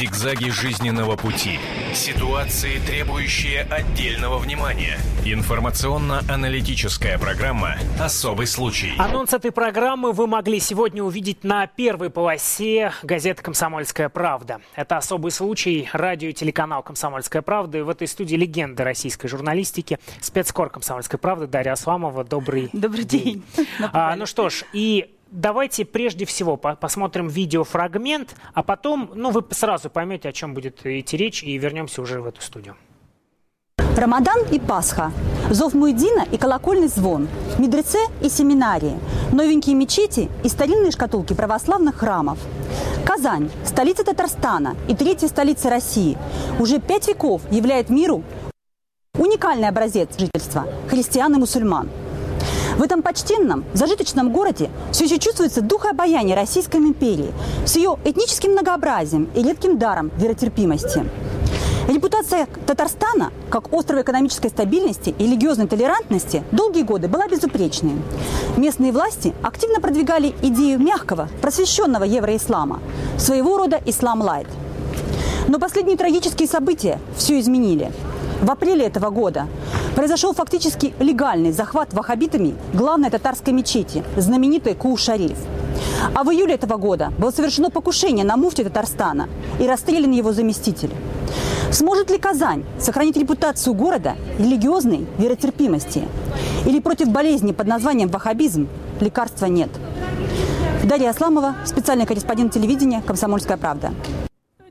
Зигзаги жизненного пути. Ситуации, требующие отдельного внимания. Информационно-аналитическая программа «Особый случай». Анонс этой программы вы могли сегодня увидеть на первой полосе газеты «Комсомольская правда». Это «Особый случай» радио и телеканал «Комсомольская правда». И в этой студии легенда российской журналистики, спецкор «Комсомольской правды» Дарья Асламова. Добрый, Добрый день. день. А, ну что ж, и давайте прежде всего по посмотрим видеофрагмент, а потом, ну, вы сразу поймете, о чем будет идти речь, и вернемся уже в эту студию. Рамадан и Пасха, зов Муэдина и колокольный звон, медреце и семинарии, новенькие мечети и старинные шкатулки православных храмов. Казань, столица Татарстана и третья столица России, уже пять веков являет миру уникальный образец жительства христиан и мусульман. В этом почтенном, зажиточном городе все еще чувствуется дух обаяния Российской империи с ее этническим многообразием и редким даром веротерпимости. Репутация Татарстана как острова экономической стабильности и религиозной толерантности долгие годы была безупречной. Местные власти активно продвигали идею мягкого, просвещенного евроислама, своего рода ислам-лайт. Но последние трагические события все изменили. В апреле этого года произошел фактически легальный захват ваххабитами главной татарской мечети, знаменитой Куу-Шариф. А в июле этого года было совершено покушение на муфти Татарстана и расстрелян его заместитель. Сможет ли Казань сохранить репутацию города религиозной веротерпимости? Или против болезни под названием ваххабизм лекарства нет? Дарья Асламова, специальный корреспондент телевидения «Комсомольская правда»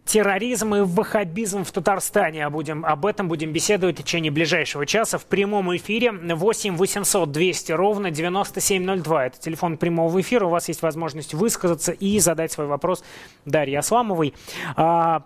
терроризм и ваххабизм в Татарстане. А будем, об этом будем беседовать в течение ближайшего часа в прямом эфире. 8 800 200 ровно 9702. Это телефон прямого эфира. У вас есть возможность высказаться и задать свой вопрос Дарье Асламовой. А,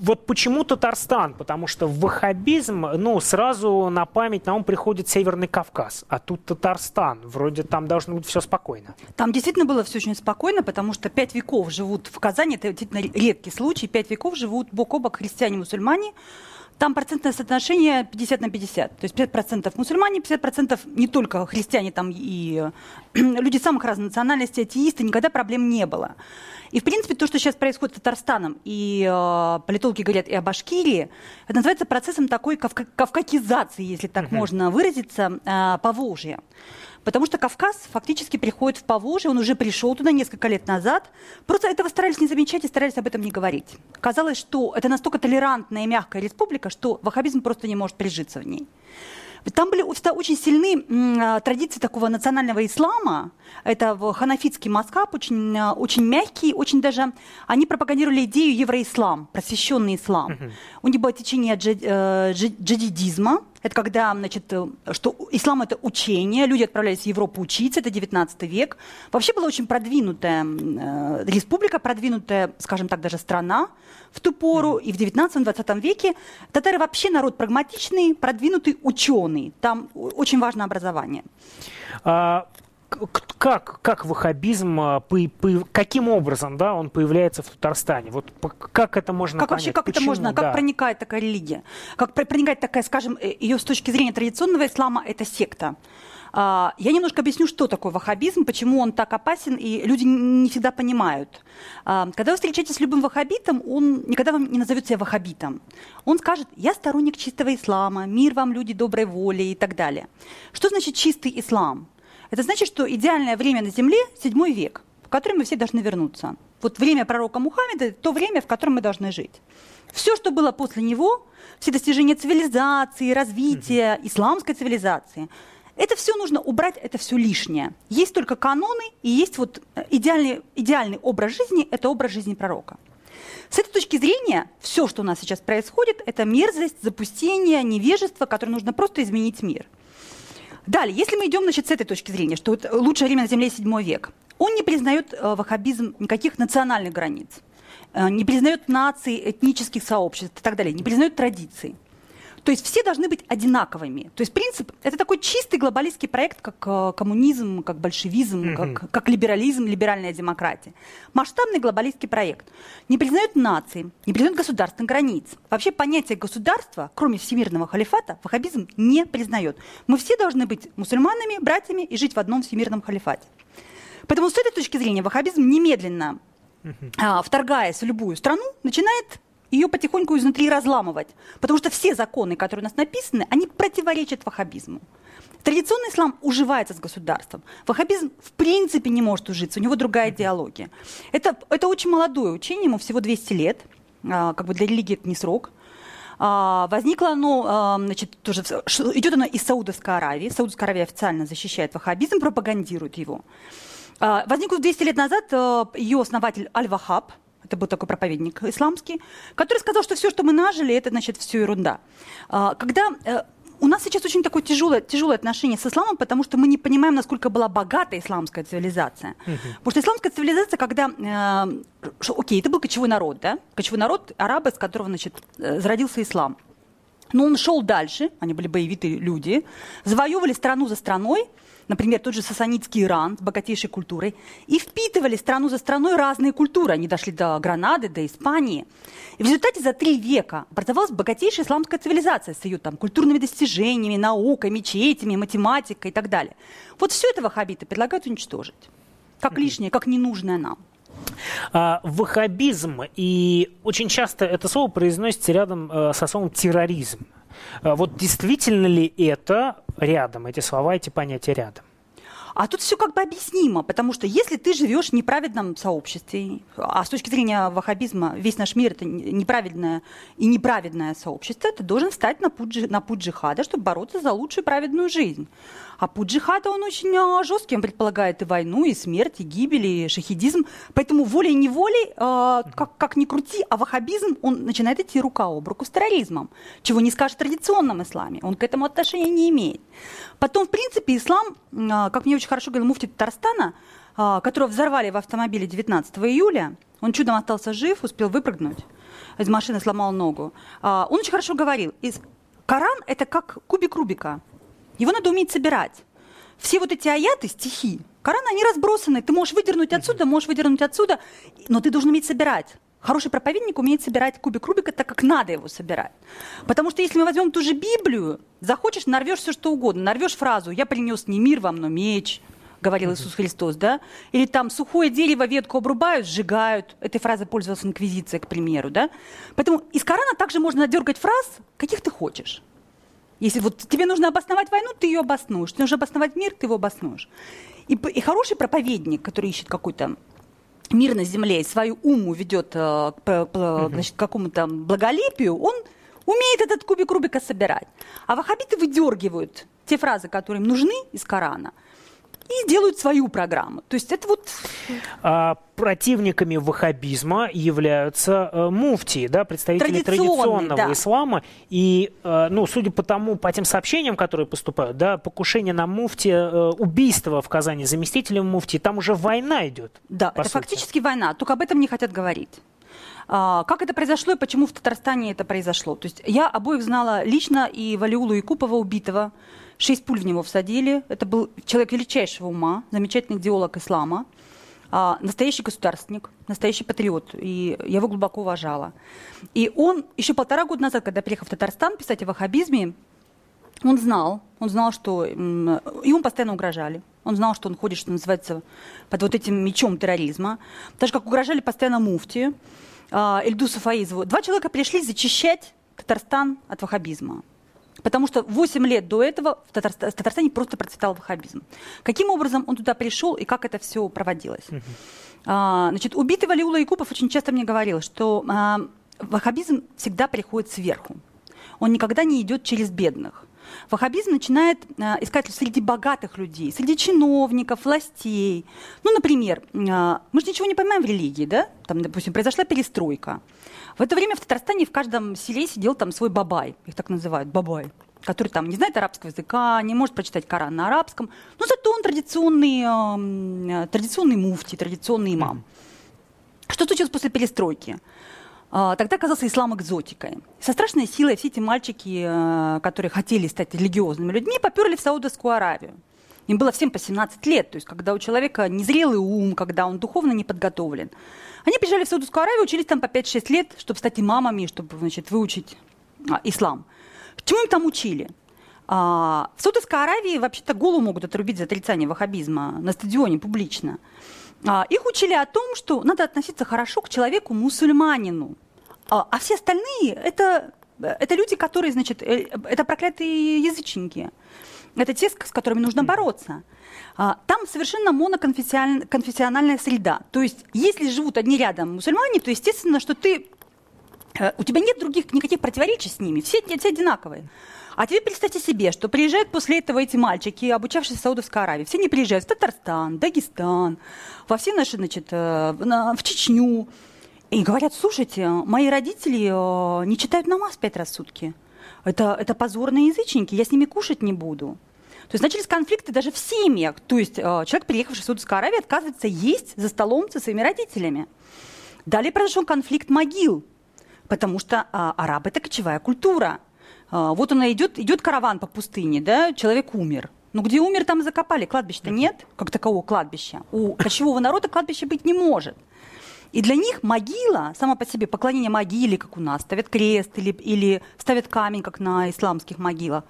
вот почему Татарстан? Потому что ваххабизм, ну, сразу на память на ум приходит Северный Кавказ, а тут Татарстан. Вроде там должно быть все спокойно. Там действительно было все очень спокойно, потому что пять веков живут в Казани, это действительно редкий случай, пять веков живут бок о бок христиане и мусульмане, там процентное соотношение 50 на 50. То есть 50% мусульмане, 50% не только христиане, там и люди самых разных национальностей, атеисты, никогда проблем не было. И, в принципе, то, что сейчас происходит с Татарстаном, и э, политологи говорят и о Башкирии, это называется процессом такой кавка- кавкакизации, если так uh-huh. можно выразиться, э, Поволжья. Потому что Кавказ фактически приходит в Поволжье, он уже пришел туда несколько лет назад. Просто этого старались не замечать и старались об этом не говорить. Казалось, что это настолько толерантная и мягкая республика, что ваххабизм просто не может прижиться в ней. Там были очень сильны а, традиции такого национального ислама. Это ханафитский маскаб, очень, а, очень мягкий, очень даже... Они пропагандировали идею евроислам, просвещенный ислам. У них было течение джад, э, джадидизма, это когда, значит, э, что ислам это учение, люди отправлялись в Европу учиться, это 19 век. Вообще была очень продвинутая э, республика, продвинутая, скажем так, даже страна в ту пору. Mm-hmm. И в 19-20 веке татары вообще народ прагматичный, продвинутый ученый. Там очень важно образование. А, как, как ваххабизм, а, по, по, каким образом да, он появляется в Татарстане? Вот как это можно как понять? Вообще, как Почему? это можно, да. как проникает такая религия? Как проникает такая, скажем, э, ее с точки зрения традиционного ислама, это секта. А, я немножко объясню, что такое ваххабизм, почему он так опасен, и люди не всегда понимают. А, когда вы встречаетесь с любым ваххабитом, он никогда вам не назовет себя ваххабитом. Он скажет, я сторонник чистого ислама, мир вам, люди доброй воли и так далее. Что значит чистый ислам? Это значит, что идеальное время на Земле – седьмой век, в который мы все должны вернуться. Вот время пророка Мухаммеда – это то время, в котором мы должны жить. Все, что было после него, все достижения цивилизации, развития, исламской цивилизации – это все нужно убрать, это все лишнее. Есть только каноны, и есть вот э, идеальный, идеальный образ жизни – это образ жизни пророка. С этой точки зрения, все, что у нас сейчас происходит, это мерзость, запустение, невежество, которое нужно просто изменить мир – Далее, если мы идем значит, с этой точки зрения, что лучшее время на Земле седьмой век, он не признает э, ваххабизм никаких национальных границ, э, не признает наций, этнических сообществ и так далее, не признает традиций. То есть все должны быть одинаковыми. То есть принцип – это такой чистый глобалистский проект, как э, коммунизм, как большевизм, mm-hmm. как, как либерализм, либеральная демократия. Масштабный глобалистский проект. Не признают нации, не признают государственных границ. Вообще понятие государства, кроме всемирного халифата, ваххабизм не признает. Мы все должны быть мусульманами, братьями и жить в одном всемирном халифате. Поэтому с этой точки зрения ваххабизм немедленно а, вторгаясь в любую страну, начинает ее потихоньку изнутри разламывать. Потому что все законы, которые у нас написаны, они противоречат ваххабизму. Традиционный ислам уживается с государством. Ваххабизм в принципе не может ужиться, у него другая идеология. Это, это очень молодое учение, ему всего 200 лет. А, как бы для религии это не срок. А, возникло оно, а, значит, тоже, идет оно из Саудовской Аравии. Саудовская Аравия официально защищает ваххабизм, пропагандирует его. А, возникло 200 лет назад ее основатель Аль-Вахаб, это был такой проповедник исламский, который сказал, что все, что мы нажили, это, значит, все ерунда. Когда э, у нас сейчас очень такое тяжелое, тяжелое отношение с исламом, потому что мы не понимаем, насколько была богата исламская цивилизация. Uh-huh. Потому что исламская цивилизация, когда... Э, шо, окей, это был кочевой народ, да? Кочевой народ, арабы, с которого, значит, э, зародился ислам. Но он шел дальше, они были боевитые люди, завоевывали страну за страной, например, тот же сасанитский Иран с богатейшей культурой, и впитывали страну за страной разные культуры. Они дошли до Гранады, до Испании. И в результате за три века образовалась богатейшая исламская цивилизация с ее там, культурными достижениями, наукой, мечетями, математикой и так далее. Вот все это ваххабиты предлагают уничтожить. Как лишнее, как ненужное нам. А, ваххабизм, и очень часто это слово произносится рядом э, со словом терроризм. А вот действительно ли это рядом, эти слова, эти понятия рядом? А тут все как бы объяснимо, потому что если ты живешь в неправедном сообществе, а с точки зрения ваххабизма весь наш мир это неправедное и неправедное сообщество, ты должен встать на путь, на путь джихада, чтобы бороться за лучшую праведную жизнь. А путь джихада, он очень а, жесткий, он предполагает и войну, и смерть, и гибель, и шахидизм. Поэтому волей-неволей, э, как, как ни крути, а ваххабизм, он начинает идти рука об руку с терроризмом, чего не скажет в традиционном исламе. Он к этому отношения не имеет. Потом, в принципе, ислам, э, как мне очень хорошо говорил муфти Татарстана, э, которого взорвали в автомобиле 19 июля, он чудом остался жив, успел выпрыгнуть из машины, сломал ногу. Он очень хорошо говорил, Коран – это как кубик Рубика. Его надо уметь собирать. Все вот эти аяты, стихи, Коран, они разбросаны. Ты можешь выдернуть отсюда, можешь выдернуть отсюда, но ты должен уметь собирать. Хороший проповедник умеет собирать кубик Рубика так, как надо его собирать. Потому что если мы возьмем ту же Библию, захочешь, нарвешь все что угодно. Нарвешь фразу «Я принес не мир вам, но меч», говорил Иисус Христос, да? Или там «сухое дерево ветку обрубают, сжигают». Этой фразой пользовалась инквизиция, к примеру, да? Поэтому из Корана также можно надергать фраз, каких ты хочешь. Если вот тебе нужно обосновать войну, ты ее обоснуешь. Тебе нужно обосновать мир, ты его обоснуешь. И, и хороший проповедник, который ищет какой-то мир на земле и свою уму ведет э, к значит, какому-то благолепию, он умеет этот кубик Рубика собирать. А ваххабиты выдергивают те фразы, которые им нужны из Корана – и делают свою программу. То есть это вот... А, противниками ваххабизма являются э, муфтии, да, представители традиционного да. ислама. И, э, ну, судя по тому, по тем сообщениям, которые поступают, да, покушение на муфти, э, убийство в Казани заместителем муфти, там уже война идет. Да, это сути. фактически война, только об этом не хотят говорить. А, как это произошло и почему в Татарстане это произошло? То есть я обоих знала лично, и Валиулу Якупова убитого, Шесть пуль в него всадили. Это был человек величайшего ума, замечательный идеолог ислама, а, настоящий государственник, настоящий патриот. И я его глубоко уважала. И он еще полтора года назад, когда приехал в Татарстан писать о ваххабизме, он знал, он знал, что ему постоянно угрожали. Он знал, что он ходит, что называется, под вот этим мечом терроризма. Так же, как угрожали постоянно муфти, а, Эльдусу Фаизову. Два человека пришли зачищать Татарстан от ваххабизма. Потому что 8 лет до этого в, Татарстане, просто процветал ваххабизм. Каким образом он туда пришел и как это все проводилось? Uh-huh. А, значит, убитый Валиула Якупов очень часто мне говорил, что а, ваххабизм всегда приходит сверху. Он никогда не идет через бедных. Ваххабизм начинает э, искать среди богатых людей, среди чиновников, властей. Ну, например, э, мы же ничего не понимаем в религии, да? Там, допустим, произошла перестройка. В это время в Татарстане в каждом селе сидел там свой бабай, их так называют, бабай который там не знает арабского языка, не может прочитать Коран на арабском, но зато он традиционный, э, традиционный муфти, традиционный имам. Что случилось после перестройки? А, тогда оказался ислам экзотикой. Со страшной силой все эти мальчики, э, которые хотели стать религиозными людьми, поперли в Саудовскую Аравию. Им было всем по 17 лет, то есть когда у человека незрелый ум, когда он духовно не подготовлен. Они приезжали в Саудовскую Аравию, учились там по 5-6 лет, чтобы стать имамами, чтобы значит, выучить а, ислам. Чему им там учили? А, в Саудовской Аравии вообще-то голову могут отрубить за отрицание ваххабизма на стадионе публично. А, их учили о том, что надо относиться хорошо к человеку мусульманину. А, а все остальные это, это люди, которые, значит, э, это проклятые язычники. Это те, с которыми нужно бороться. А, там совершенно моноконфессиональная среда. То есть, если живут одни рядом мусульмане, то естественно, что ты э, у тебя нет других никаких противоречий с ними, все, все одинаковые. А теперь представьте себе, что приезжают после этого эти мальчики, обучавшиеся в Саудовской Аравии. Все не приезжают в Татарстан, Дагестан, во все наши, значит, э, в Чечню. И говорят, слушайте, мои родители э, не читают намаз пять раз в сутки. Это, это позорные язычники, я с ними кушать не буду. То есть начались конфликты даже в семьях. То есть э, человек, приехавший в Саудовскую Аравию, отказывается есть за столом со своими родителями. Далее произошел конфликт могил, потому что а, арабы – это кочевая культура. А, вот он идет, идет караван по пустыне, да, человек умер. Ну, где умер, там и закопали. Кладбища-то нет, как такового кладбища. У кочевого народа кладбища быть не может. И для них могила, сама по себе, поклонение могиле, как у нас, ставят крест или, или ставят камень, как на исламских могилах,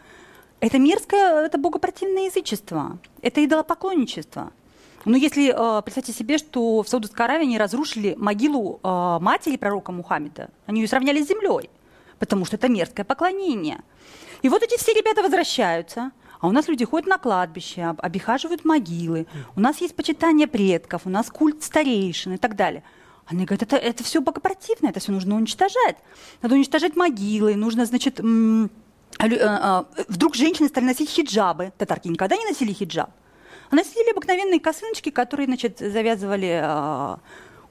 это мерзкое, это богопротивное язычество, это идолопоклонничество. Но если, э, представьте себе, что в Саудовской Аравии они разрушили могилу э, матери пророка Мухаммеда, они ее сравняли с землей потому что это мерзкое поклонение. И вот эти все ребята возвращаются, а у нас люди ходят на кладбище, обихаживают могилы, у нас есть почитание предков, у нас культ старейшин и так далее. Они говорят, это, это все богопротивно, это все нужно уничтожать. Надо уничтожать могилы, нужно, значит, м- а, вдруг женщины стали носить хиджабы. Татарки никогда не носили хиджаб. А носили обыкновенные косыночки, которые, значит, завязывали а,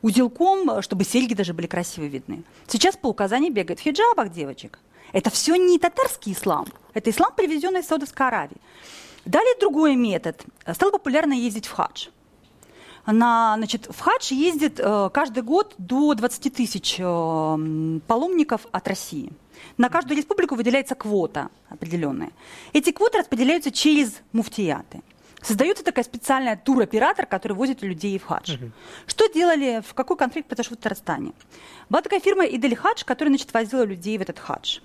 узелком, чтобы серьги даже были красиво видны. Сейчас по указанию бегает в хиджабах девочек. Это все не татарский ислам, это ислам, привезенный из Саудовской Аравии. Далее другой метод. Стало популярно ездить в хадж. На, значит, в хадж ездит э, каждый год до 20 тысяч э, паломников от России. На каждую республику выделяется квота определенная. Эти квоты распределяются через муфтияты. Создается такая специальная туроператор, который возит людей в хадж. Угу. Что делали, в какой конфликт произошел в Татарстане? Была такая фирма Идель Хадж, которая значит, возила людей в этот хадж.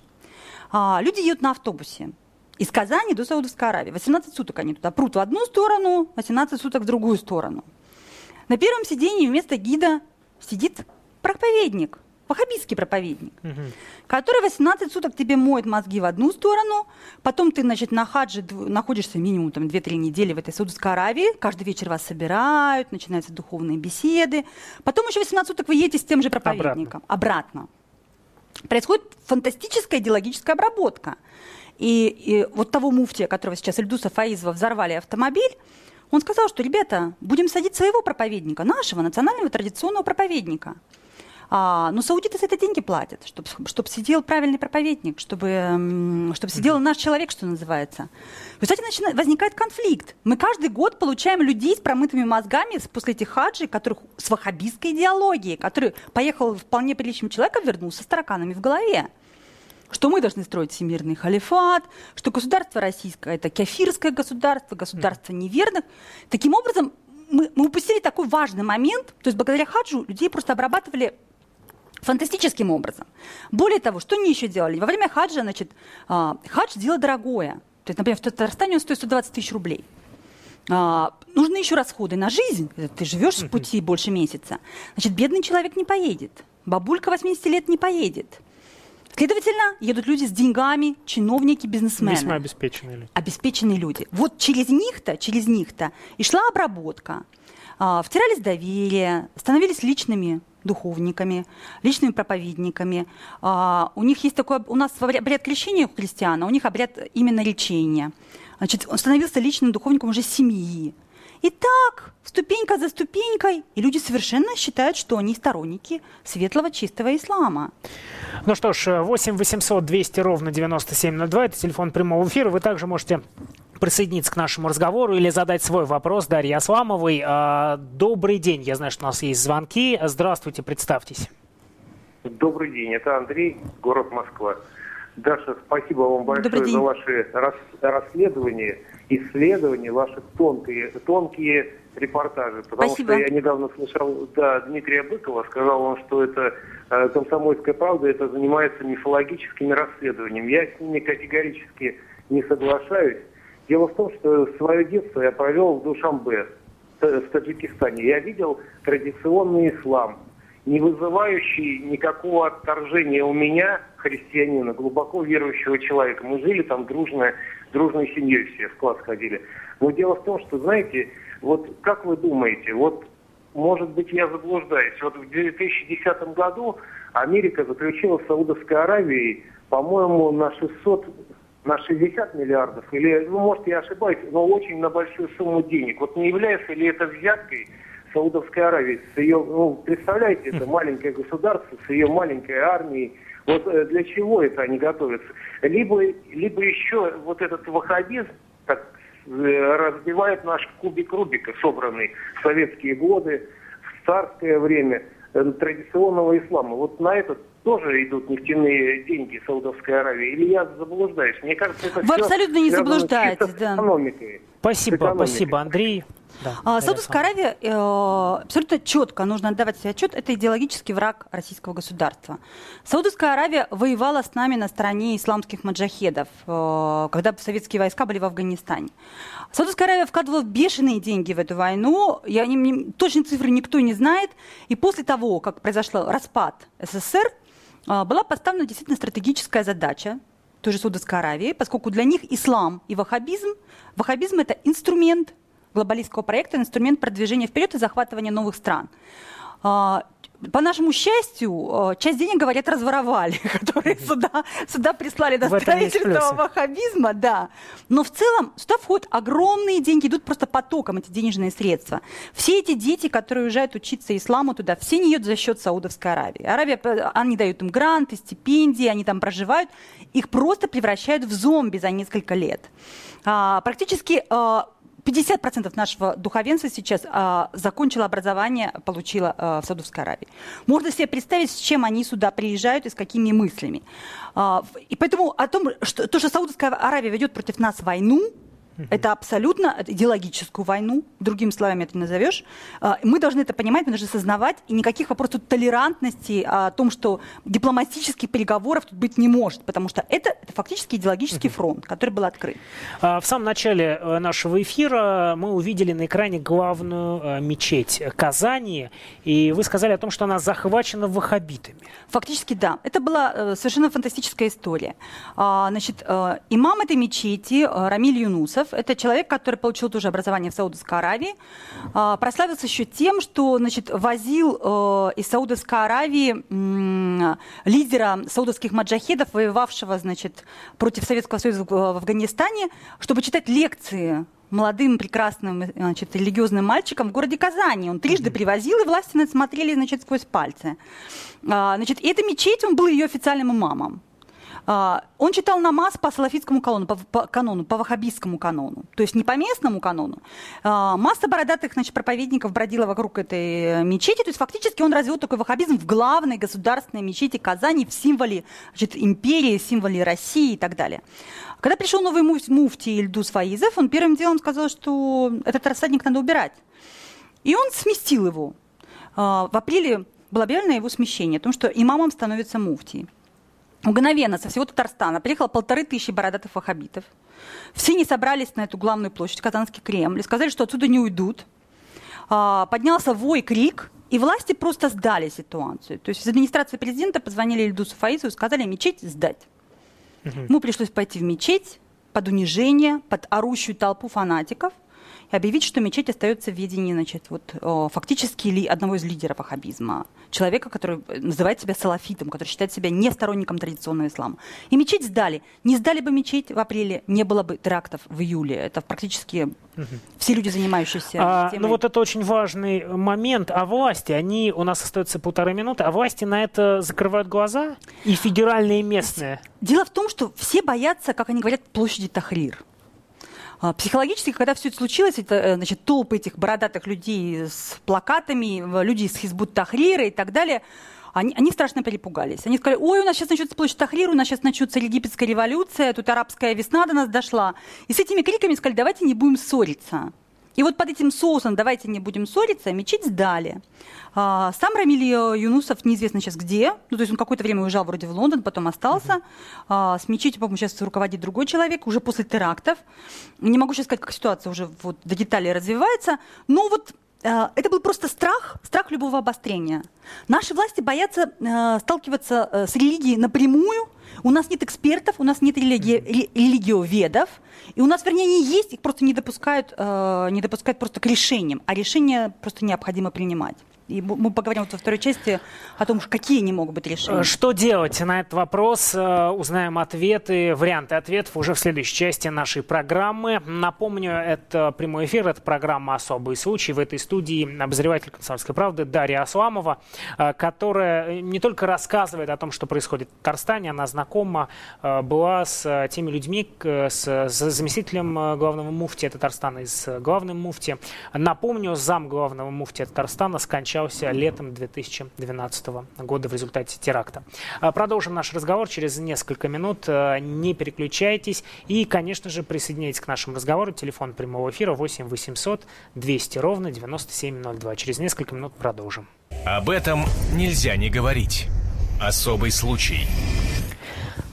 А, люди едут на автобусе из Казани до Саудовской Аравии. 18 суток они туда прут в одну сторону, 18 суток в другую сторону. На первом сидении вместо гида сидит проповедник ваххабистский проповедник, угу. который 18 суток тебе моет мозги в одну сторону, потом ты, значит, на хадже находишься минимум там 2-3 недели в этой Саудовской Аравии, каждый вечер вас собирают, начинаются духовные беседы, потом еще 18 суток вы едете с тем же проповедником. Обратно. Обратно. Происходит фантастическая идеологическая обработка. И, и вот того муфтия, которого сейчас Ильдуса Фаизова взорвали автомобиль, он сказал, что, ребята, будем садить своего проповедника, нашего национального традиционного проповедника. А, но саудиты за это деньги платят, чтобы чтоб сидел правильный проповедник, чтобы, чтобы сидел наш человек, что называется. Вы знаете, начинает, возникает конфликт. Мы каждый год получаем людей с промытыми мозгами после этих хаджи, которых с ваххабистской идеологией, который поехал вполне приличным человеком, вернулся с тараканами в голове что мы должны строить всемирный халифат, что государство российское – это кефирское государство, государство неверных. Таким образом, мы, мы упустили такой важный момент, то есть благодаря хаджу людей просто обрабатывали фантастическим образом. Более того, что они еще делали? Во время хаджа, значит, а, хадж – дело дорогое. То есть, например, в Татарстане он стоит 120 тысяч рублей. А, нужны еще расходы на жизнь. Ты живешь в пути больше месяца. Значит, бедный человек не поедет. Бабулька 80 лет не поедет. Следовательно, едут люди с деньгами, чиновники, бизнесмены. Весьма обеспеченные люди. Обеспеченные люди. Вот через них-то, через них-то и шла обработка. А, втирались доверие, становились личными духовниками, личными проповедниками. А, у них есть такой, у нас обряд крещения у христиан, а у них обряд именно лечения. Значит, он становился личным духовником уже семьи. И так, ступенька за ступенькой, и люди совершенно считают, что они сторонники светлого, чистого ислама. Ну что ж, 8 800 200 ровно 9702, это телефон прямого эфира. Вы также можете присоединиться к нашему разговору или задать свой вопрос Дарье Асламовой. А, добрый день, я знаю, что у нас есть звонки. Здравствуйте, представьтесь. Добрый день, это Андрей, город Москва. Даша, спасибо вам большое за ваши рас, расследования, исследования, ваши тонкие, тонкие репортажи. Потому спасибо. что я недавно слышал да, Дмитрия Быкова, сказал он, что это э, комсомольская правда, это занимается мифологическими расследованиями. Я с ними категорически не соглашаюсь. Дело в том, что свое детство я провел в Душамбе. в Таджикистане, я видел традиционный ислам, не вызывающий никакого отторжения у меня, христианина, глубоко верующего человека. Мы жили там дружно, дружной семьей все, в класс ходили. Но дело в том, что, знаете, вот как вы думаете, вот может быть я заблуждаюсь, вот в 2010 году Америка заключила с Саудовской Аравией, по-моему, на 600 на 60 миллиардов, или, ну, может, я ошибаюсь, но очень на большую сумму денег. Вот не является ли это взяткой Саудовской Аравии с ее, ну, представляете, это маленькое государство с ее маленькой армией, вот э, для чего это они готовятся? Либо, либо еще вот этот ваххабизм, так э, разбивает наш кубик Рубика, собранный в советские годы, в царское время э, традиционного ислама. Вот на этот тоже идут нефтяные деньги Саудовской Аравии? Или я заблуждаюсь? Мне кажется, это Вы абсолютно не заблуждаетесь, да. экономикой. Спасибо, спасибо, Андрей. Да, а, Саудовская Аравия э, абсолютно четко нужно отдавать себе отчет, это идеологический враг российского государства. Саудовская Аравия воевала с нами на стороне исламских маджахедов, э, когда советские войска были в Афганистане. Саудовская Аравия вкладывала бешеные деньги в эту войну, я не, не, точные цифры никто не знает, и после того, как произошел распад СССР, была поставлена действительно стратегическая задача той же Саудовской Аравии, поскольку для них ислам и ваххабизм, ваххабизм это инструмент глобалистского проекта инструмент продвижения вперед и захватывания новых стран. А, по нашему счастью, а, часть денег, говорят, разворовали, которые сюда, сюда прислали до строительства ваххабизма, да. Но в целом сюда входят огромные деньги, идут просто потоком эти денежные средства. Все эти дети, которые уезжают учиться исламу туда, все не идут за счет Саудовской Аравии. Аравия, они дают им гранты, стипендии, они там проживают. Их просто превращают в зомби за несколько лет. А, практически 50% нашего духовенства сейчас а, закончило образование, получило а, в Саудовской Аравии. Можно себе представить, с чем они сюда приезжают и с какими мыслями. А, и поэтому о том, что то, что Саудовская Аравия ведет против нас войну, это абсолютно идеологическую войну, другими словами это не назовешь. А, мы должны это понимать, мы должны осознавать, и никаких вопросов толерантности о том, что дипломатических переговоров тут быть не может, потому что это, это фактически идеологический фронт, который был открыт. А, в самом начале э, нашего эфира мы увидели на экране главную э, мечеть Казани, и вы сказали о том, что она захвачена ваххабитами. Фактически да. Это была э, совершенно фантастическая история. А, значит, имам этой мечети Рамиль Юнусов, Мухаммедов. Это человек, который получил тоже образование в Саудовской Аравии. А, прославился еще тем, что значит, возил э, из Саудовской Аравии лидера саудовских маджахедов, воевавшего значит, против Советского Союза в Афганистане, чтобы читать лекции молодым, прекрасным, значит, религиозным мальчиком в городе Казани. Он трижды привозил, и власти смотрели, значит, сквозь пальцы. А, значит, эта мечеть, он был ее официальным имамом. А, он читал намаз по салафитскому канону, по, по канону, по ваххабистскому канону, то есть не по местному канону. А, масса бородатых значит, проповедников бродила вокруг этой мечети, то есть фактически он развел такой ваххабизм в главной государственной мечети Казани, в символе значит, империи, символе России и так далее. Когда пришел новый муфти Ильдус Фаизов, он первым делом сказал, что этот рассадник надо убирать. И он сместил его. А, в апреле было объявлено его смещение, о том, что имамом становится муфтий. Мгновенно со всего Татарстана приехало полторы тысячи бородатых ваххабитов. Все не собрались на эту главную площадь, Казанский Кремль, и сказали, что отсюда не уйдут. А, поднялся вой, крик, и власти просто сдали ситуацию. То есть из администрации президента позвонили Ильдусу Фаизу и сказали мечеть сдать. Угу. Ему пришлось пойти в мечеть под унижение, под орущую толпу фанатиков и объявить, что мечеть остается в ведении значит, вот, фактически ли, одного из лидеров ваххабизма, человека, который называет себя салафитом, который считает себя не сторонником традиционного ислама. И мечеть сдали. Не сдали бы мечеть в апреле, не было бы терактов в июле. Это практически угу. все люди, занимающиеся а, Ну вот это очень важный момент. А власти, они, у нас остается полторы минуты, а власти на это закрывают глаза? И федеральные, и местные? Дело в том, что все боятся, как они говорят, площади Тахрир. А, психологически, когда все это случилось, это, э, значит, толпы этих бородатых людей с плакатами, люди из Хизбут Тахрира и так далее, они, они страшно перепугались. Они сказали, ой, у нас сейчас начнется площадь Тахрир, у нас сейчас начнется египетская революция, тут арабская весна до нас дошла. И с этими криками сказали, давайте не будем ссориться. И вот под этим соусом «давайте не будем ссориться» мечеть сдали. А, сам Рамиль Юнусов неизвестно сейчас где. Ну, то есть он какое-то время уезжал вроде в Лондон, потом остался. А, с мечетью, по-моему, сейчас руководит другой человек, уже после терактов. Не могу сейчас сказать, как ситуация уже вот до деталей развивается. Но вот э, это был просто страх, страх любого обострения. Наши власти боятся сталкиваться э, с религией напрямую. У нас нет экспертов, у нас нет религи- религиоведов, и у нас, вернее, они есть, их просто не допускают, э, не допускают просто к решениям, а решения просто необходимо принимать. И мы поговорим вот во второй части о том, какие они могут быть решения. Э, что делать на этот вопрос? Э, узнаем ответы, варианты ответов уже в следующей части нашей программы. Напомню, это прямой эфир, это программа «Особый случай». В этой студии обозреватель «Комсомольской правды» Дарья Асламова, э, которая не только рассказывает о том, что происходит в Татарстане, она знакома была с теми людьми, с, с заместителем главного муфтия Татарстана и с главным муфтием. Напомню, зам главного муфтия Татарстана скончался скончался летом 2012 года в результате теракта. А, продолжим наш разговор через несколько минут. А, не переключайтесь. И, конечно же, присоединяйтесь к нашему разговору. Телефон прямого эфира 8 800 200 ровно 9702. Через несколько минут продолжим. Об этом нельзя не говорить. Особый случай.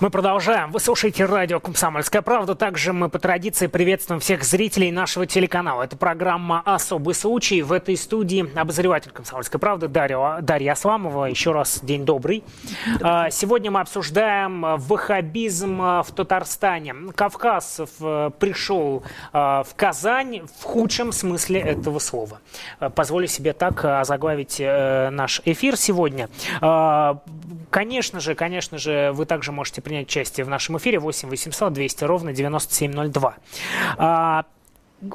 Мы продолжаем. Вы слушаете радио «Комсомольская правда». Также мы по традиции приветствуем всех зрителей нашего телеканала. Это программа «Особый случай». В этой студии обозреватель «Комсомольской правды» Дарья, Дарья Асламова. Еще раз день добрый. А, сегодня мы обсуждаем ваххабизм в Татарстане. Кавказ пришел а, в Казань в худшем смысле этого слова. А, позволю себе так озаглавить э, наш эфир сегодня. Конечно же, конечно же, вы также можете принять участие в нашем эфире 8 800 200 ровно 9702. А,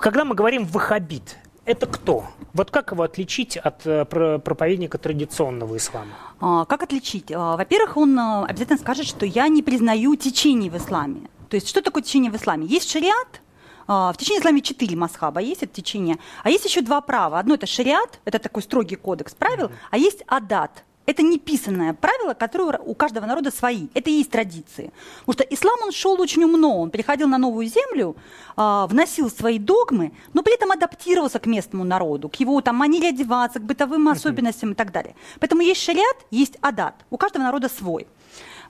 когда мы говорим «ваххабит», это кто? Вот как его отличить от э, проповедника традиционного ислама? А, как отличить? А, во-первых, он э, обязательно скажет, что я не признаю течение в исламе. То есть что такое течение в исламе? Есть шариат, а, в течение исламе четыре масхаба, есть это течение, а есть еще два права. Одно это шариат, это такой строгий кодекс правил, mm-hmm. а есть адат, это не писанное правило, которое у каждого народа свои. Это и есть традиции. Потому что ислам, он шел очень умно. Он приходил на новую землю, э, вносил свои догмы, но при этом адаптировался к местному народу, к его там, манере одеваться, к бытовым особенностям и так далее. Поэтому есть шариат, есть адат. У каждого народа свой.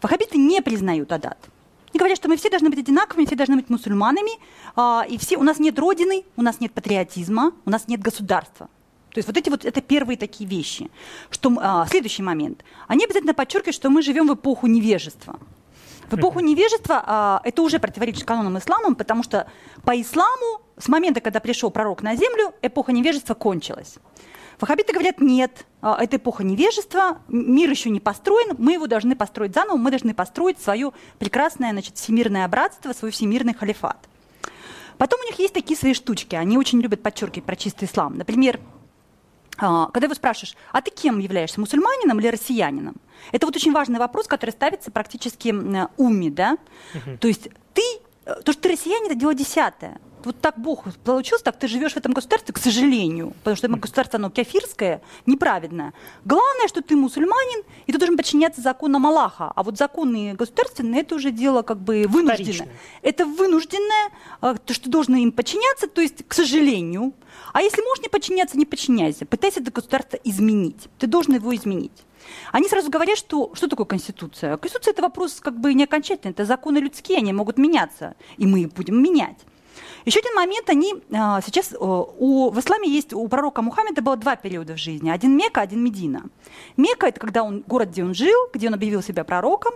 Ваххабиты не признают адат. Они говорят, что мы все должны быть одинаковыми, все должны быть мусульманами, э, и все, у нас нет родины, у нас нет патриотизма, у нас нет государства. То есть вот эти вот это первые такие вещи. Что, а, следующий момент. Они обязательно подчеркивают, что мы живем в эпоху невежества. В эпоху невежества а, это уже противоречит канонам ислама, потому что по исламу с момента, когда пришел пророк на землю, эпоха невежества кончилась. Ваххабиты говорят, нет, а, это эпоха невежества, мир еще не построен, мы его должны построить заново, мы должны построить свое прекрасное значит, всемирное братство, свой всемирный халифат. Потом у них есть такие свои штучки, они очень любят подчеркивать про чистый ислам. Например, когда его спрашиваешь, а ты кем являешься, мусульманином или россиянином? Это вот очень важный вопрос, который ставится практически уми, да? Угу. То есть ты, э, то, что ты россиянин, это дело десятое вот так Бог получился, так ты живешь в этом государстве, к сожалению, потому что это государство, оно кафирское, неправедное. Главное, что ты мусульманин, и ты должен подчиняться законам Аллаха. А вот законы государственные, это уже дело как бы вынужденное. Вторично. Это вынужденное, а, то, что ты должен им подчиняться, то есть, к сожалению. А если можешь не подчиняться, не подчиняйся. Пытайся это государство изменить. Ты должен его изменить. Они сразу говорят, что что такое Конституция? Конституция – это вопрос как бы не окончательный, это законы людские, они могут меняться, и мы их будем менять. Еще один момент, они а, сейчас у, в исламе есть у пророка Мухаммеда было два периода в жизни. Один Мека, один Медина. Мека – это когда он, город, где он жил, где он объявил себя пророком.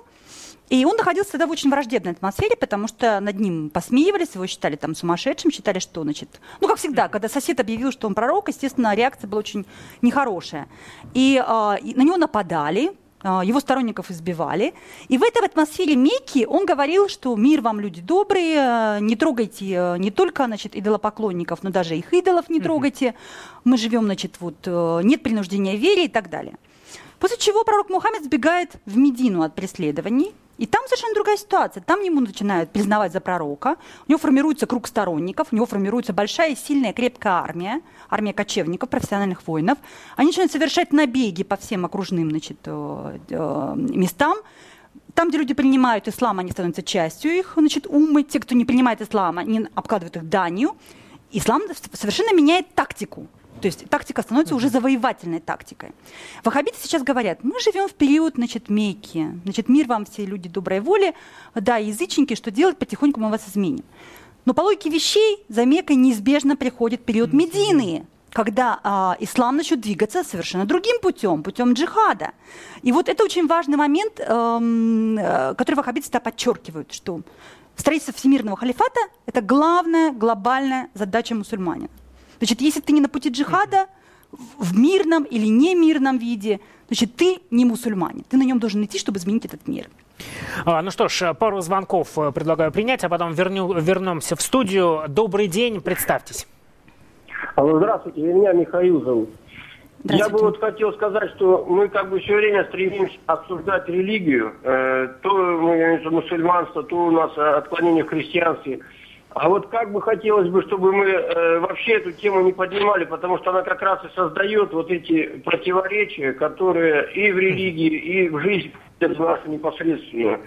И он находился тогда в очень враждебной атмосфере, потому что над ним посмеивались, его считали там сумасшедшим, считали, что, значит... Ну, как всегда, когда сосед объявил, что он пророк, естественно, реакция была очень нехорошая. И, э, и на него нападали, его сторонников избивали. И в этой атмосфере Мекки он говорил, что мир вам, люди добрые, не трогайте э, не только значит, идолопоклонников, но даже их идолов не трогайте. Мы живем, значит, вот, э, нет принуждения вере и так далее. После чего пророк Мухаммед сбегает в Медину от преследований, и там совершенно другая ситуация. Там ему начинают признавать за пророка, у него формируется круг сторонников, у него формируется большая, сильная, крепкая армия, армия кочевников, профессиональных воинов. Они начинают совершать набеги по всем окружным значит, э, э, местам, там, где люди принимают ислам, они становятся частью их, значит, умы. Те, кто не принимает ислам, они обкладывают их данью. Ислам совершенно меняет тактику. То есть тактика становится уже завоевательной тактикой. Ваххабиты сейчас говорят, мы живем в период значит, Мекки, значит, мир вам все люди доброй воли, да, язычники, что делать, потихоньку мы вас изменим. Но по логике вещей за Меккой неизбежно приходит период Медины. когда а, ислам начнет двигаться совершенно другим путем, путем джихада. И вот это очень важный момент, эм, э, который ваххабиты всегда подчеркивают, что строительство всемирного халифата – это главная глобальная задача мусульманина. Значит, если ты не на пути джихада, в мирном или немирном виде, значит, ты не мусульманин. Ты на нем должен идти, чтобы изменить этот мир. А, ну что ж, пару звонков э, предлагаю принять, а потом верню, вернемся в студию. Добрый день, представьтесь. Алло, здравствуйте, меня Михаил зовут. Я бы вот хотел сказать, что мы как бы все время стремимся обсуждать религию, э, то мы, мусульманство, то у нас отклонение в христианстве. А вот как бы хотелось бы, чтобы мы э, вообще эту тему не поднимали, потому что она как раз и создает вот эти противоречия, которые и в религии, и в жизни нашу непосредственно.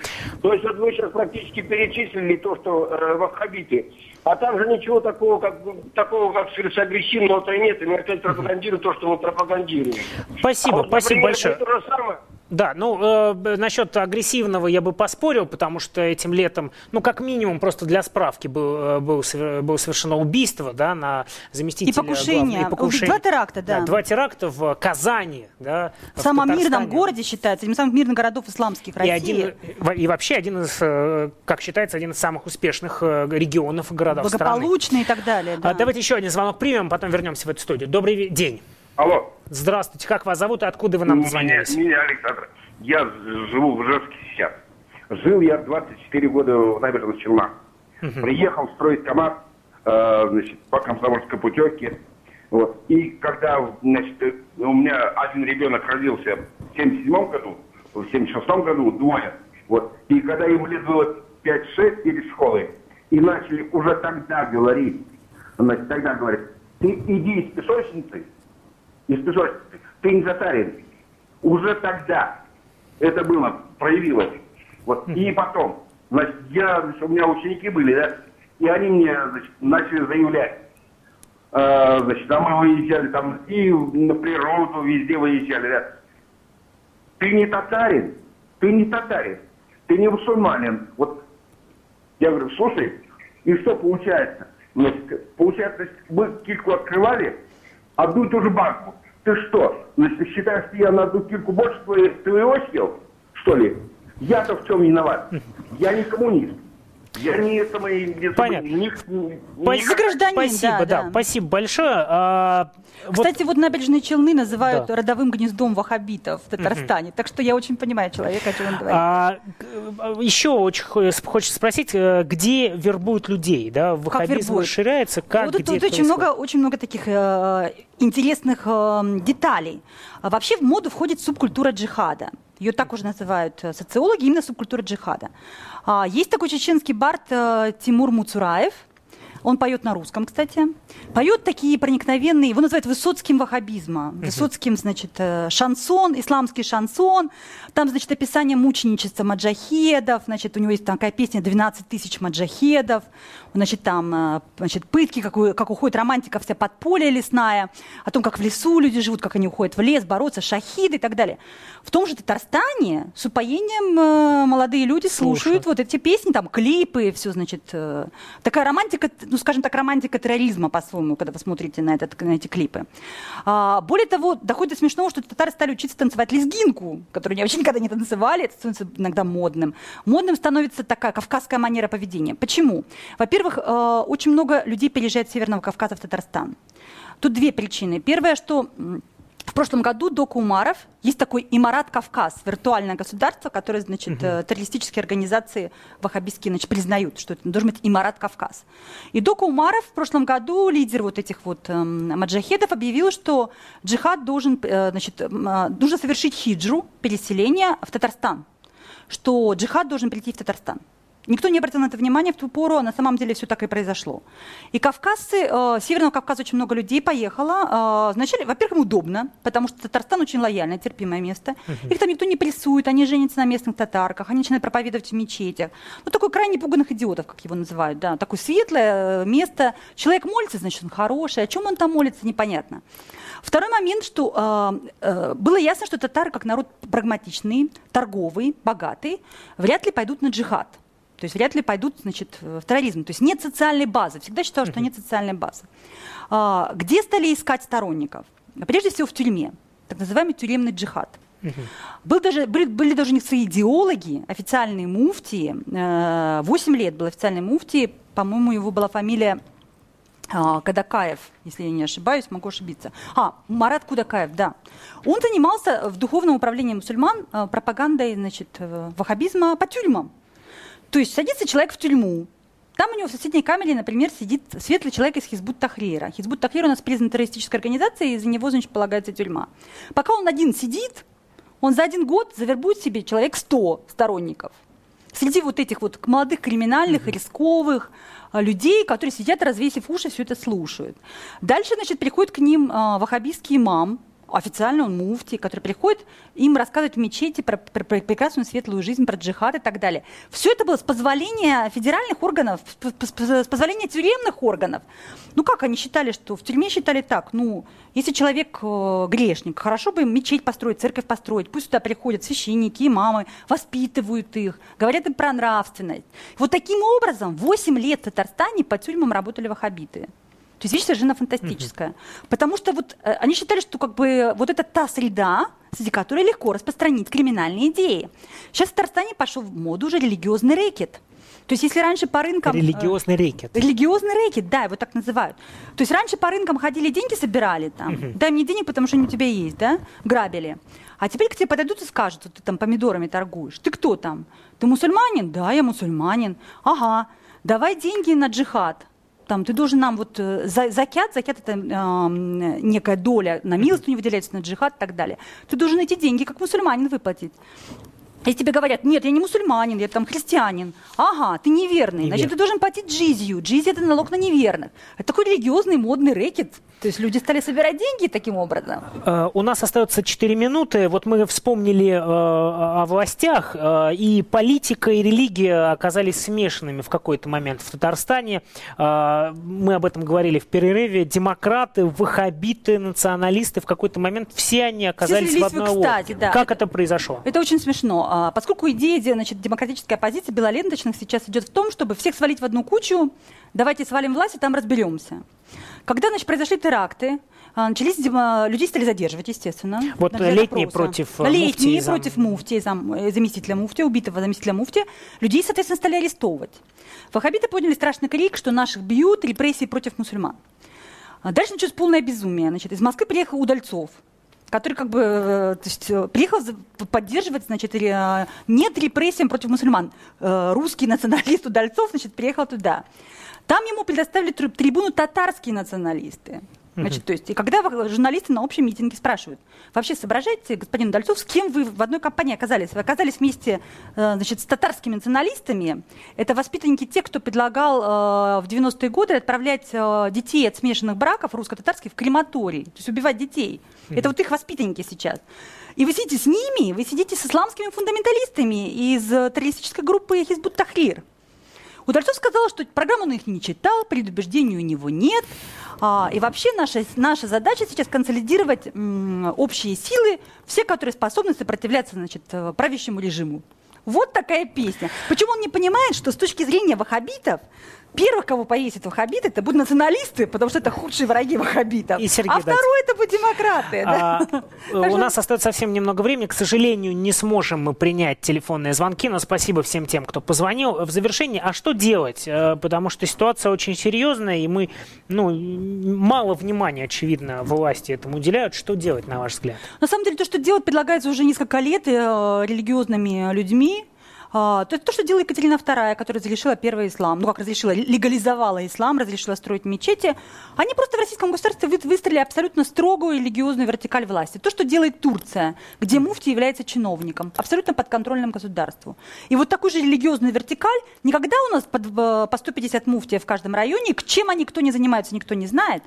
То есть вот вы сейчас практически перечислили то, что э, ваххабиты. А там же ничего такого, как, такого, как говорится, агрессивного-то нет. И мы опять пропагандируем то, что мы пропагандируем. Спасибо, а вот, спасибо например, большое. То же самое, да, ну, э, насчет агрессивного я бы поспорил, потому что этим летом, ну, как минимум, просто для справки был, э, был, было совершено убийство, да, на заместителя... И покушение. Глав... И покушение. Два теракта, да. да. Два теракта в Казани, да. В, в самом мирном городе считается, одним из самых мирных городов исламских России. И, один, и вообще один из, э, как считается, один из самых успешных э, регионов и городов Благополучный страны. и так далее, да. А, давайте еще один звонок примем, потом вернемся в эту студию. Добрый день. Алло. Здравствуйте, как вас зовут и откуда вы нам дозвонились? Меня, меня Александр. Я живу в Ижевске сейчас. Жил я 24 года в набережных Челнах. Угу. Приехал строить КАМАЗ э, значит, по комсомольской путевке. Вот. И когда значит, у меня один ребенок родился в 77 году, в 76 году двое. Вот. И когда ему лет было 5-6 перед школой, и начали уже тогда говорить, значит, тогда говорят, ты иди из песочницы, из песочницы, ты не татарин. Уже тогда это было, проявилось. Вот. И потом, значит, я, значит, у меня ученики были, да, и они мне, значит, начали заявлять, э, значит, а мы выезжали там и на природу, везде выезжали, да. Ты не татарин, ты не татарин, ты не мусульманин. Вот я говорю, слушай, и что получается? Значит, получается, мы кильку открывали, одну и ту же банку. Ты что, значит, считаешь, что я на одну кильку больше твоего съел? Что ли? Я-то в чем виноват? Я не коммунист. Я не это мои Понятно. Не, не, спасибо, гражданин, спасибо, да, да. да. Спасибо большое. А, Кстати, вот... вот набережные Челны называют да. родовым гнездом ваххабитов в Татарстане. Угу. Так что я очень понимаю человека, о чем он говорит. А, еще очень хочется спросить, э, где вербуют людей? Да? Ваххабизм расширяется? Как, вот где тут очень много, очень много таких э, интересных э, деталей. Вообще в моду входит субкультура джихада. Ее так уже называют э, социологи, именно субкультура джихада. А, есть такой чеченский бард э, Тимур Муцураев – он поет на русском, кстати. Поет такие проникновенные, его называют высоцким ваххабизма. Высоцким, значит, э, шансон, исламский шансон. Там, значит, описание мученичества маджахедов. Значит, у него есть такая песня «12 тысяч маджахедов». Значит, там, э, значит, пытки, как, как уходит романтика вся под поле лесная. О том, как в лесу люди живут, как они уходят в лес, бороться, шахиды и так далее. В том же Татарстане с упоением э, молодые люди слушают, слушают вот эти песни, там, клипы, все, значит, такая романтика ну, скажем так, романтика терроризма по-своему, когда вы смотрите на, этот, на эти клипы. А, более того, доходит до смешного, что татары стали учиться танцевать лезгинку, которую они вообще никогда не танцевали, это становится иногда модным. Модным становится такая кавказская манера поведения. Почему? Во-первых, э, очень много людей переезжает с Северного Кавказа в Татарстан. Тут две причины. Первое, что в прошлом году Дока Умаров, есть такой Имарат Кавказ, виртуальное государство, которое, значит, uh-huh. террористические организации ваххабистские, значит, признают, что это должен быть Имарат Кавказ. И Дока Умаров в прошлом году, лидер вот этих вот эм, маджахедов, объявил, что джихад должен, э, значит, э, нужно совершить хиджру, переселение в Татарстан, что джихад должен прийти в Татарстан. Никто не обратил на это внимание в ту пору, а на самом деле все так и произошло. И кавказцы, э, Северного Кавказа очень много людей поехало. Э, вначале, во-первых, им удобно, потому что Татарстан очень лояльное, терпимое место. Их там никто не прессует, они женятся на местных татарках, они начинают проповедовать в мечетях. Ну, такой крайне пуганных идиотов, как его называют, да. Такое светлое э, место. Человек молится, значит, он хороший. О чем он там молится, непонятно. Второй момент, что э, э, было ясно, что татары, как народ прагматичный, торговый, богатый, вряд ли пойдут на джихад. То есть вряд ли пойдут значит, в терроризм. То есть нет социальной базы. Всегда считала, что нет социальной базы. А, где стали искать сторонников? Прежде всего в тюрьме. Так называемый тюремный джихад. Был даже, были, были даже не свои идеологи, официальные муфтии. 8 э, лет был официальный муфтий. По-моему, его была фамилия а, Кадакаев, если я не ошибаюсь, могу ошибиться. А, Марат Кудакаев, да. Он занимался в духовном управлении мусульман э, пропагандой значит, э, ваххабизма по тюрьмам. То есть садится человек в тюрьму, там у него в соседней камере, например, сидит светлый человек из Хизбут Тахрира. Хизбут Тахрир у нас признан террористической организацией, и из-за него, значит, полагается тюрьма. Пока он один сидит, он за один год завербует себе человек 100 сторонников. Среди вот этих вот молодых криминальных, mm-hmm. рисковых, а, людей, которые сидят, развесив уши, все это слушают. Дальше, значит, приходит к ним э, ваххабистский имам, официально он муфти, который приходит им рассказывать в мечети про, про, про прекрасную светлую жизнь, про джихад и так далее. Все это было с позволения федеральных органов, с позволения тюремных органов. Ну как они считали, что в тюрьме считали так, ну, если человек э, грешник, хорошо бы им мечеть построить, церковь построить, пусть сюда приходят священники, имамы, воспитывают их, говорят им про нравственность. Вот таким образом 8 лет в Татарстане по тюрьмам работали ваххабиты. То есть вещь совершенно фантастическая. Угу. Потому что вот э, они считали, что как бы вот это та среда, среди которой легко распространить криминальные идеи. Сейчас в Татарстане пошел в моду уже религиозный рэкет. То есть если раньше по рынкам... Религиозный рэкет. Э, религиозный рэкет, да, его так называют. То есть раньше по рынкам ходили, деньги собирали там. Угу. Дай мне денег, потому что они у тебя есть, да? Грабили. А теперь к тебе подойдут и скажут, ты там помидорами торгуешь. Ты кто там? Ты мусульманин? Да, я мусульманин. Ага. Давай деньги на джихад там, ты должен нам вот э, за, закят, закят это э, некая доля на милостыню выделяется, на джихад и так далее. Ты должен эти деньги как мусульманин выплатить. Если тебе говорят, нет, я не мусульманин, я там христианин. Ага, ты неверный. Значит, ты должен платить джизью. Джизия – это налог на неверных. Это такой религиозный модный рэкет. То есть люди стали собирать деньги таким образом. Uh, у нас остается 4 минуты. Вот мы вспомнили uh, о властях, uh, и политика и религия оказались смешанными в какой-то момент в Татарстане. Мы об этом говорили в перерыве. Демократы, ваххабиты, националисты в какой-то момент все они оказались все в одной кстати, да. Как это, это произошло? Это очень смешно. А, поскольку идея значит, демократической оппозиции белоленточных сейчас идет в том, чтобы всех свалить в одну кучу, давайте свалим власть и там разберемся. Когда значит, произошли теракты, а, начались людей стали задерживать, естественно. Вот летние против э, Летние муфти, против муфти, зам, э, заместителя муфти, убитого заместителя муфти. Людей, соответственно, стали арестовывать. Ваххабиты подняли страшный крик, что наших бьют, репрессии против мусульман. А дальше началось полное безумие. Значит, из Москвы приехал Удальцов, который как бы э, то есть, приехал поддерживать, значит, нет репрессиям против мусульман. Русский националист Удальцов, значит, приехал туда. Там ему предоставили трибуну татарские националисты. Значит, то есть, и когда журналисты на общем митинге спрашивают, вообще соображаете, господин Дальцов, с кем вы в одной компании оказались? Вы оказались вместе значит, с татарскими националистами. Это воспитанники тех, кто предлагал в 90-е годы отправлять детей от смешанных браков русско-татарских в крематорий, то есть убивать детей. Это вот их воспитанники сейчас. И вы сидите с ними, вы сидите с исламскими фундаменталистами из террористической группы Хизбут Тахрир. Удальцов сказал, что программу он их не читал, предубеждений у него нет. А, и вообще наша, наша задача сейчас консолидировать м, общие силы, все, которые способны сопротивляться значит, э, правящему режиму. Вот такая песня. Почему он не понимает, что с точки зрения ваххабитов Первых, кого повесит ваххабиты, это будут националисты, потому что это худшие враги ваххабитов. И Сергей а Дать. второй это будут демократы. А, да? У нас остается совсем немного времени. К сожалению, не сможем мы принять телефонные звонки, но спасибо всем тем, кто позвонил. В завершении, а что делать? Э, потому что ситуация очень серьезная, и мы, ну, мало внимания, очевидно, власти этому уделяют. Что делать, на ваш взгляд? На самом деле, то, что делать, предлагается уже несколько лет э, религиозными людьми, а, то, то, что делала Екатерина II, которая разрешила первый ислам, ну как разрешила, легализовала ислам, разрешила строить мечети, они просто в российском государстве выстроили абсолютно строгую религиозную вертикаль власти. То, что делает Турция, где муфти является чиновником, абсолютно подконтрольным государству. И вот такую же религиозную вертикаль никогда у нас под, по 150 муфтиев в каждом районе, к чем они, кто не занимается, никто не знает,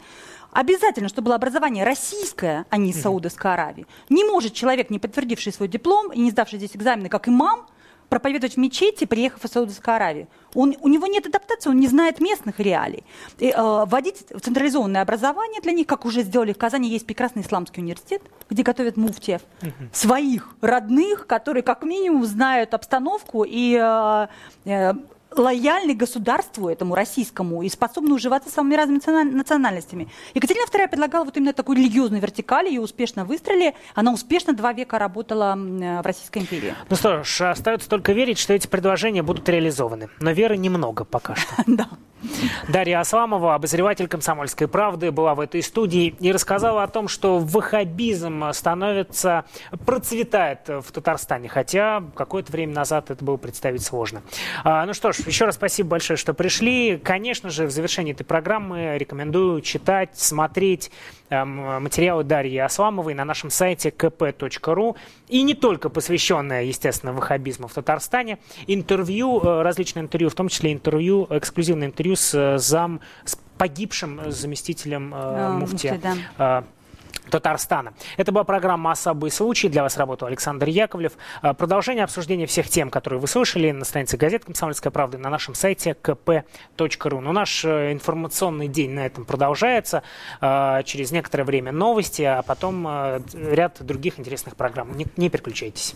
Обязательно, чтобы было образование российское, а не из Саудовской Аравии. Не может человек, не подтвердивший свой диплом и не сдавший здесь экзамены, как имам, проповедовать в мечети, приехав из Саудовской Аравии. Он, у него нет адаптации, он не знает местных реалий. И, э, вводить централизованное образование для них, как уже сделали в Казани, есть прекрасный исламский университет, где готовят муфтиев, угу. своих родных, которые как минимум знают обстановку и э, э, лояльны государству этому российскому и способны уживаться с самыми разными национальностями. Екатерина II предлагала вот именно такую религиозную вертикаль, ее успешно выстрелили, она успешно два века работала в Российской империи. Ну что ж, остается только верить, что эти предложения будут реализованы. Но веры немного пока что. Да. Дарья Асламова, обозреватель «Комсомольской правды», была в этой студии и рассказала о том, что ваххабизм становится, процветает в Татарстане, хотя какое-то время назад это было представить сложно. А, ну что ж, еще раз спасибо большое, что пришли. Конечно же, в завершении этой программы рекомендую читать, смотреть эм, материалы Дарьи Асламовой на нашем сайте kp.ru и не только посвященное, естественно, ваххабизму в Татарстане, интервью, э, различные интервью, в том числе интервью, эксклюзивное интервью с э, зам, с погибшим заместителем э, а, муфти, муфти да. Татарстана. Это была программа «Особый случай». Для вас работал Александр Яковлев. А, продолжение обсуждения всех тем, которые вы слышали на странице газеты «Комсомольская правда» на нашем сайте kp.ru. Но наш э, информационный день на этом продолжается. А, через некоторое время новости, а потом э, ряд других интересных программ. Не, не переключайтесь.